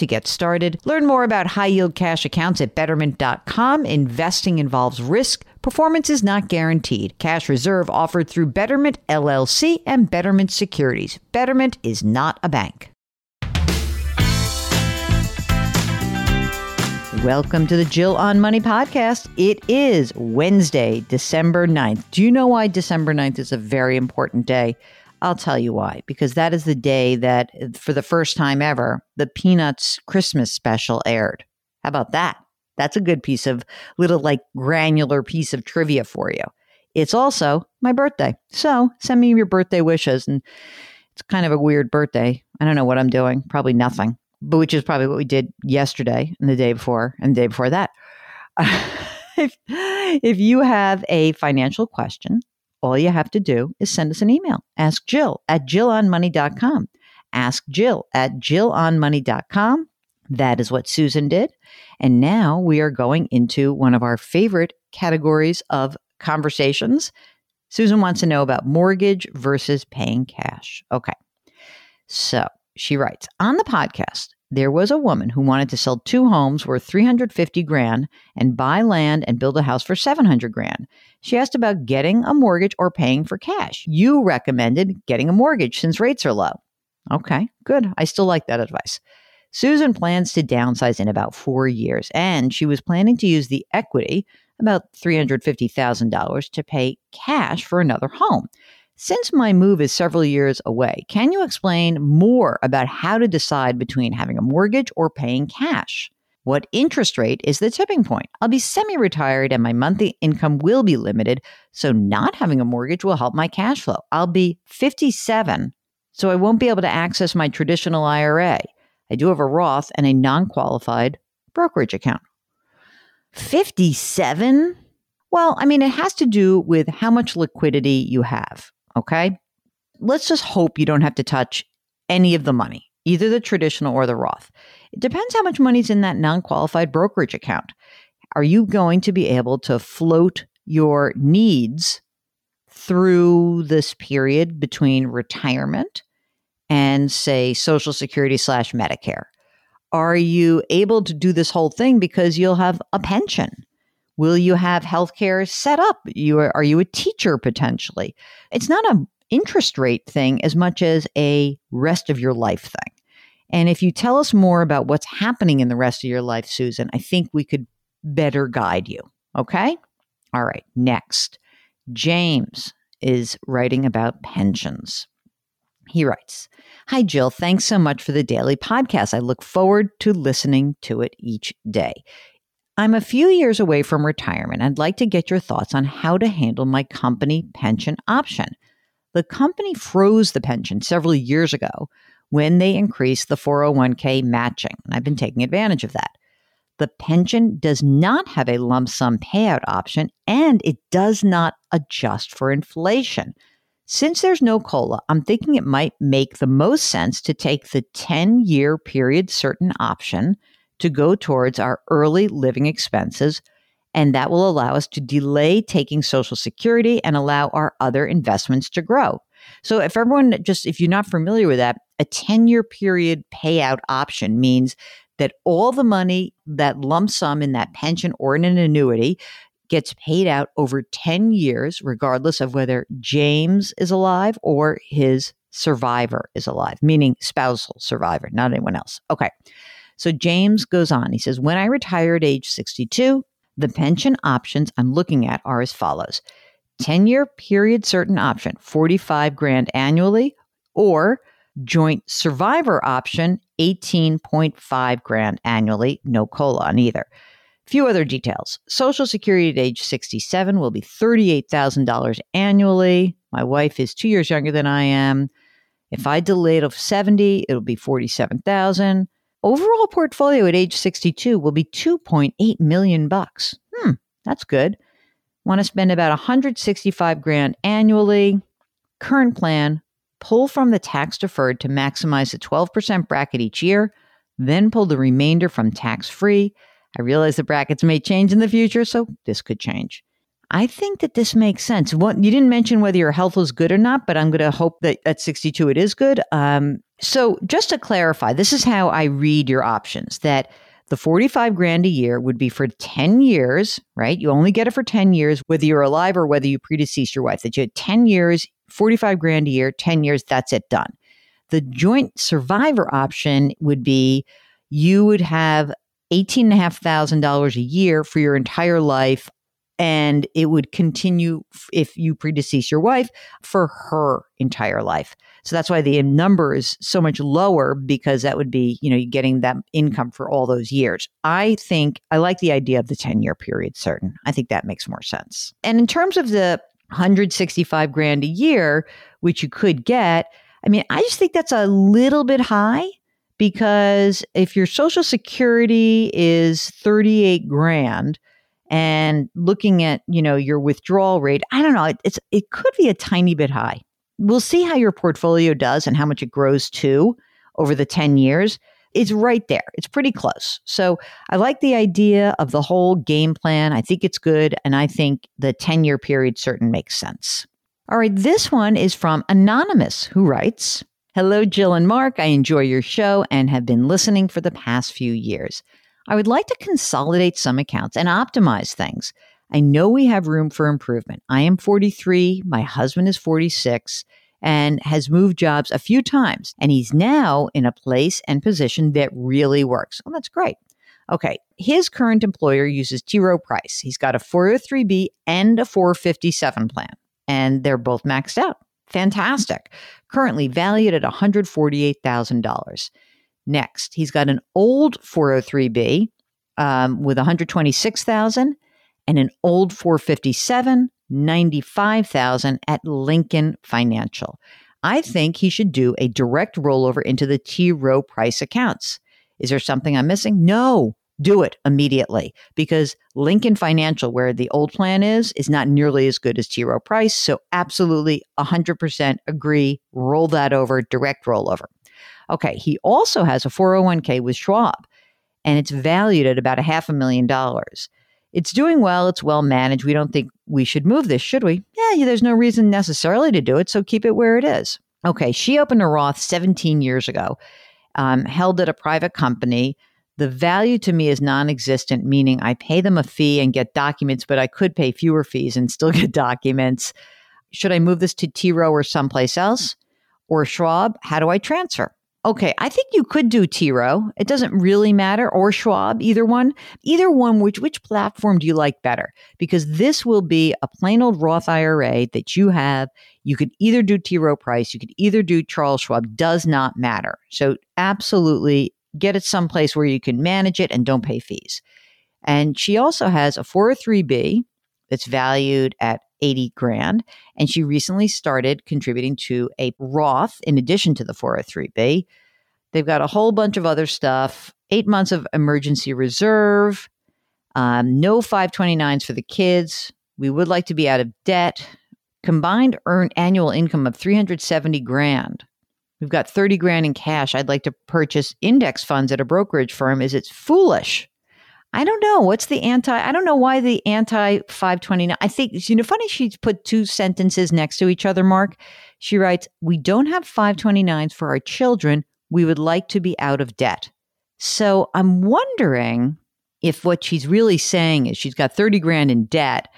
to get started. Learn more about high yield cash accounts at betterment.com. Investing involves risk. Performance is not guaranteed. Cash reserve offered through Betterment LLC and Betterment Securities. Betterment is not a bank. Welcome to the Jill on Money podcast. It is Wednesday, December 9th. Do you know why December 9th is a very important day? I'll tell you why. Because that is the day that, for the first time ever, the Peanuts Christmas special aired. How about that? That's a good piece of little, like, granular piece of trivia for you. It's also my birthday. So send me your birthday wishes. And it's kind of a weird birthday. I don't know what I'm doing. Probably nothing, but which is probably what we did yesterday and the day before and the day before that. if, if you have a financial question, all you have to do is send us an email. Ask Jill at jillonmoney.com. Ask Jill at jillonmoney.com. That is what Susan did. And now we are going into one of our favorite categories of conversations. Susan wants to know about mortgage versus paying cash. Okay. So she writes On the podcast, there was a woman who wanted to sell two homes worth 350 grand and buy land and build a house for 700 grand. She asked about getting a mortgage or paying for cash. You recommended getting a mortgage since rates are low. Okay, good. I still like that advice. Susan plans to downsize in about four years, and she was planning to use the equity, about $350,000, to pay cash for another home. Since my move is several years away, can you explain more about how to decide between having a mortgage or paying cash? What interest rate is the tipping point? I'll be semi retired and my monthly income will be limited, so not having a mortgage will help my cash flow. I'll be 57, so I won't be able to access my traditional IRA. I do have a Roth and a non qualified brokerage account. 57? Well, I mean, it has to do with how much liquidity you have. Okay. Let's just hope you don't have to touch any of the money, either the traditional or the Roth. It depends how much money's in that non qualified brokerage account. Are you going to be able to float your needs through this period between retirement and, say, Social Security slash Medicare? Are you able to do this whole thing because you'll have a pension? Will you have healthcare set up? You are, are you a teacher potentially? It's not an interest rate thing as much as a rest of your life thing. And if you tell us more about what's happening in the rest of your life, Susan, I think we could better guide you. Okay? All right, next. James is writing about pensions. He writes Hi, Jill. Thanks so much for the daily podcast. I look forward to listening to it each day. I'm a few years away from retirement. I'd like to get your thoughts on how to handle my company pension option. The company froze the pension several years ago when they increased the 401k matching, and I've been taking advantage of that. The pension does not have a lump sum payout option and it does not adjust for inflation. Since there's no COLA, I'm thinking it might make the most sense to take the 10 year period certain option to go towards our early living expenses. And that will allow us to delay taking Social Security and allow our other investments to grow. So, if everyone just, if you're not familiar with that, a 10 year period payout option means that all the money, that lump sum in that pension or in an annuity, gets paid out over 10 years, regardless of whether James is alive or his survivor is alive, meaning spousal survivor, not anyone else. Okay. So James goes on. He says, When I retire at age 62, the pension options I'm looking at are as follows 10 year period certain option, 45 grand annually, or joint survivor option, 18.5 grand annually, no COLA on either. Few other details. Social Security at age 67 will be $38,000 annually. My wife is two years younger than I am. If I delay to 70, it'll be 47,000. Overall portfolio at age 62 will be 2.8 million bucks. Hmm, that's good. Want to spend about 165 grand annually. Current plan, pull from the tax deferred to maximize the 12% bracket each year, then pull the remainder from tax free. I realize the brackets may change in the future, so this could change. I think that this makes sense. What you didn't mention whether your health was good or not, but I'm going to hope that at 62 it is good. Um, so just to clarify, this is how I read your options. That the 45 grand a year would be for 10 years, right? You only get it for 10 years, whether you're alive or whether you predeceased your wife. That you had 10 years, 45 grand a year, 10 years, that's it done. The joint survivor option would be you would have $18,500 a year for your entire life and it would continue if you predecease your wife for her entire life. So that's why the number is so much lower because that would be, you know, getting that income for all those years. I think I like the idea of the 10 year period certain. I think that makes more sense. And in terms of the 165 grand a year, which you could get, I mean, I just think that's a little bit high because if your social security is 38 grand, and looking at you know your withdrawal rate i don't know it, it's it could be a tiny bit high. We'll see how your portfolio does and how much it grows to over the 10 years. It's right there. It's pretty close. So i like the idea of the whole game plan. I think it's good and i think the 10 year period certain makes sense. All right this one is from anonymous who writes hello jill and mark. I enjoy your show and have been listening for the past few years I would like to consolidate some accounts and optimize things. I know we have room for improvement. I am 43, my husband is 46 and has moved jobs a few times, and he's now in a place and position that really works. Oh, that's great. Okay, his current employer uses T. Rowe Price. He's got a 403B and a 457 plan, and they're both maxed out. Fantastic. Currently valued at $148,000. Next, he's got an old 403b um, with 126,000 and an old 457, 95,000 at Lincoln Financial. I think he should do a direct rollover into the T. Rowe Price accounts. Is there something I'm missing? No, do it immediately because Lincoln Financial, where the old plan is, is not nearly as good as T. Rowe Price. So, absolutely 100% agree. Roll that over, direct rollover. Okay, he also has a 401k with Schwab, and it's valued at about a half a million dollars. It's doing well, it's well managed. We don't think we should move this, should we? Yeah, there's no reason necessarily to do it, so keep it where it is. Okay, she opened a Roth 17 years ago, um, held at a private company. The value to me is non existent, meaning I pay them a fee and get documents, but I could pay fewer fees and still get documents. Should I move this to T Rowe or someplace else? Or Schwab? How do I transfer? Okay, I think you could do T. Rowe. It doesn't really matter, or Schwab, either one. Either one, which which platform do you like better? Because this will be a plain old Roth IRA that you have. You could either do T. Rowe Price, you could either do Charles Schwab. Does not matter. So absolutely get it someplace where you can manage it and don't pay fees. And she also has a 403b that's valued at 80 grand. And she recently started contributing to a Roth in addition to the 403b. They've got a whole bunch of other stuff eight months of emergency reserve, um, no 529s for the kids. We would like to be out of debt. Combined earned annual income of 370 grand. We've got 30 grand in cash. I'd like to purchase index funds at a brokerage firm. Is it foolish? I don't know. What's the anti? I don't know why the anti 529. I think, you know, funny, she's put two sentences next to each other, Mark. She writes, We don't have 529s for our children. We would like to be out of debt. So I'm wondering if what she's really saying is she's got 30 grand in debt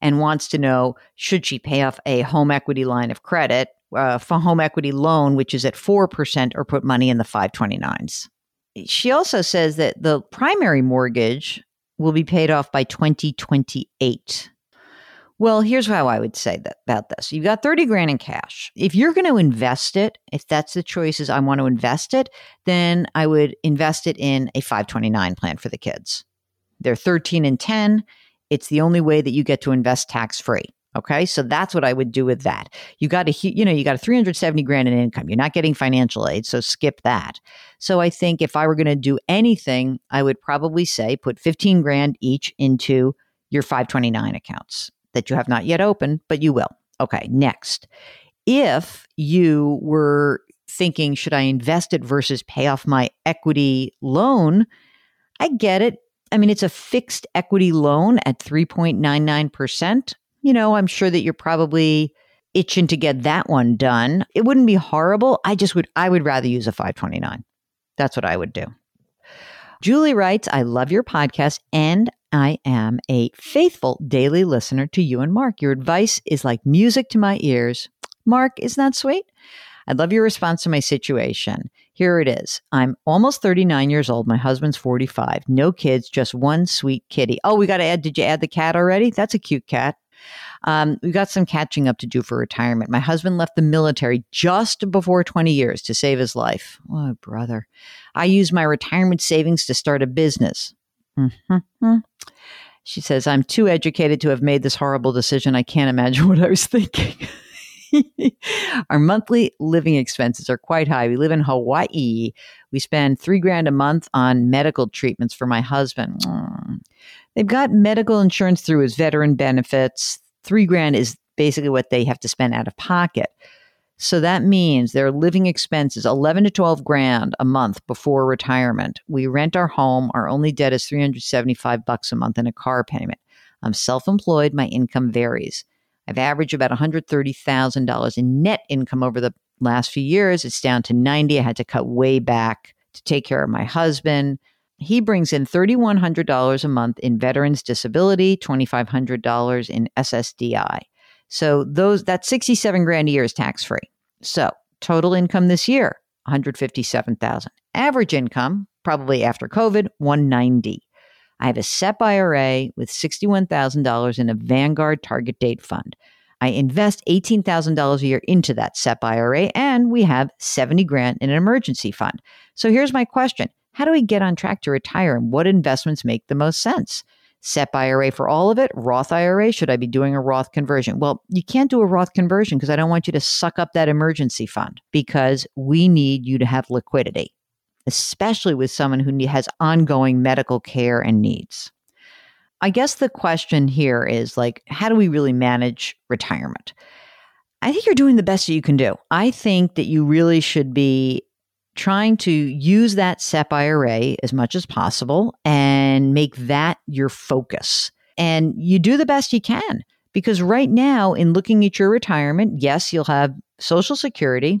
and wants to know should she pay off a home equity line of credit, uh, a home equity loan, which is at 4%, or put money in the 529s she also says that the primary mortgage will be paid off by 2028. Well, here's how I would say that about this. You've got 30 grand in cash. If you're going to invest it, if that's the choice is I want to invest it, then I would invest it in a 529 plan for the kids. They're 13 and 10. It's the only way that you get to invest tax free. Okay. So that's what I would do with that. You got a, you know, you got a 370 grand in income. You're not getting financial aid. So skip that. So I think if I were going to do anything, I would probably say put 15 grand each into your 529 accounts that you have not yet opened, but you will. Okay. Next. If you were thinking, should I invest it versus pay off my equity loan? I get it. I mean, it's a fixed equity loan at 3.99% you know, I'm sure that you're probably itching to get that one done. It wouldn't be horrible. I just would, I would rather use a 529. That's what I would do. Julie writes, I love your podcast and I am a faithful daily listener to you and Mark. Your advice is like music to my ears. Mark, isn't that sweet? I love your response to my situation. Here it is. I'm almost 39 years old. My husband's 45. No kids, just one sweet kitty. Oh, we got to add, did you add the cat already? That's a cute cat. Um, we've got some catching up to do for retirement. My husband left the military just before 20 years to save his life. Oh, brother. I used my retirement savings to start a business. Mm-hmm. She says, I'm too educated to have made this horrible decision. I can't imagine what I was thinking. Our monthly living expenses are quite high. We live in Hawaii. We spend three grand a month on medical treatments for my husband. Mm. They've got medical insurance through his veteran benefits. Three grand is basically what they have to spend out of pocket. So that means their living expenses 11 to 12 grand a month before retirement. We rent our home. Our only debt is 375 bucks a month in a car payment. I'm self-employed. My income varies. I've averaged about $130,000 in net income over the last few years. It's down to 90. I had to cut way back to take care of my husband. He brings in $3,100 a month in veterans disability, $2,500 in SSDI. So those that's 67 grand a year is tax free. So total income this year, 157,000. Average income, probably after COVID, 190. I have a SEP IRA with $61,000 in a Vanguard target date fund. I invest $18,000 a year into that SEP IRA and we have 70 grand in an emergency fund. So here's my question. How do we get on track to retire and what investments make the most sense? SEP IRA for all of it, Roth IRA, should I be doing a Roth conversion? Well, you can't do a Roth conversion because I don't want you to suck up that emergency fund because we need you to have liquidity especially with someone who has ongoing medical care and needs. I guess the question here is like, how do we really manage retirement? I think you're doing the best that you can do. I think that you really should be trying to use that SEP IRA as much as possible and make that your focus. And you do the best you can because right now, in looking at your retirement, yes, you'll have Social Security,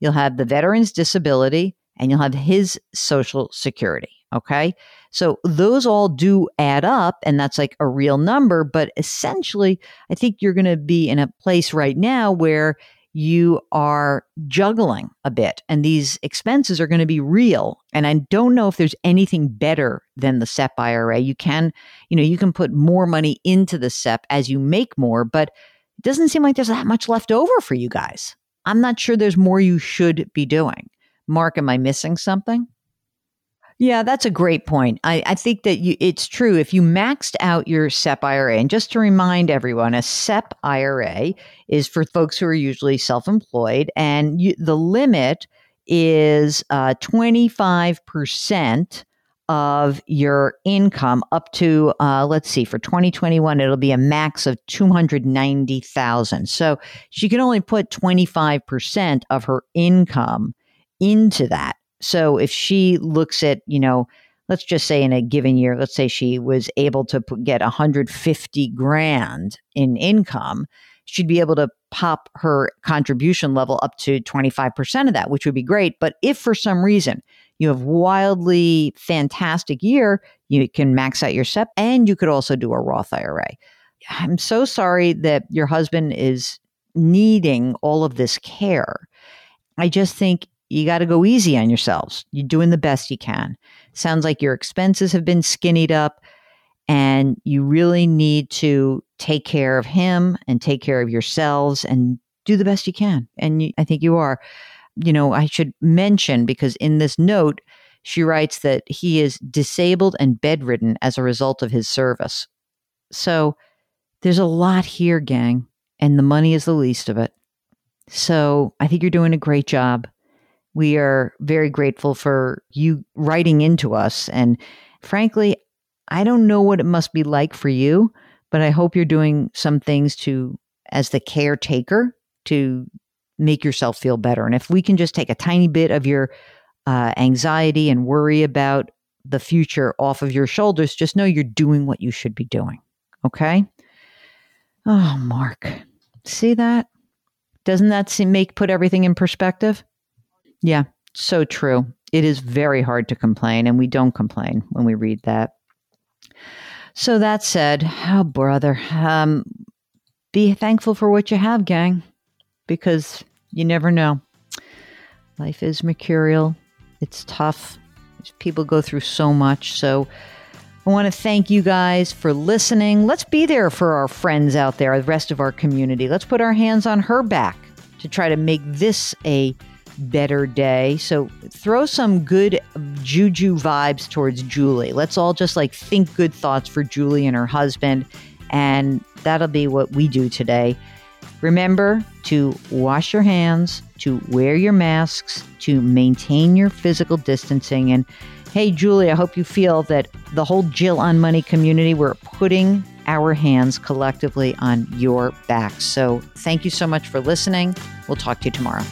you'll have the Veterans Disability, and you'll have his social security. Okay. So those all do add up, and that's like a real number. But essentially, I think you're going to be in a place right now where you are juggling a bit, and these expenses are going to be real. And I don't know if there's anything better than the SEP IRA. You can, you know, you can put more money into the SEP as you make more, but it doesn't seem like there's that much left over for you guys. I'm not sure there's more you should be doing. Mark, am I missing something? Yeah, that's a great point. I, I think that you, it's true. If you maxed out your SEP IRA, and just to remind everyone, a SEP IRA is for folks who are usually self employed, and you, the limit is uh, 25% of your income up to uh, let's see for 2021 it'll be a max of 290,000 so she can only put 25% of her income into that. So if she looks at, you know, let's just say in a given year, let's say she was able to get 150 grand in income, she'd be able to pop her contribution level up to 25% of that, which would be great. But if for some reason you have wildly fantastic year, you can max out your SEP and you could also do a Roth IRA. I'm so sorry that your husband is needing all of this care. I just think you got to go easy on yourselves. You're doing the best you can. Sounds like your expenses have been skinnied up. And you really need to take care of him and take care of yourselves and do the best you can. And you, I think you are. You know, I should mention because in this note, she writes that he is disabled and bedridden as a result of his service. So there's a lot here, gang, and the money is the least of it. So I think you're doing a great job. We are very grateful for you writing into us. And frankly, I don't know what it must be like for you, but I hope you're doing some things to, as the caretaker, to make yourself feel better. And if we can just take a tiny bit of your uh, anxiety and worry about the future off of your shoulders, just know you're doing what you should be doing. Okay. Oh, Mark, see that? Doesn't that seem, make put everything in perspective? Yeah, so true. It is very hard to complain, and we don't complain when we read that. So that said, oh brother, um, be thankful for what you have, gang, because you never know. Life is mercurial. It's tough. People go through so much. So I want to thank you guys for listening. Let's be there for our friends out there, the rest of our community. Let's put our hands on her back to try to make this a better day. So throw some good juju vibes towards Julie. Let's all just like think good thoughts for Julie and her husband. And that'll be what we do today. Remember to wash your hands, to wear your masks, to maintain your physical distancing. And hey, Julie, I hope you feel that the whole Jill on Money community, we're putting our hands collectively on your back. So thank you so much for listening. We'll talk to you tomorrow.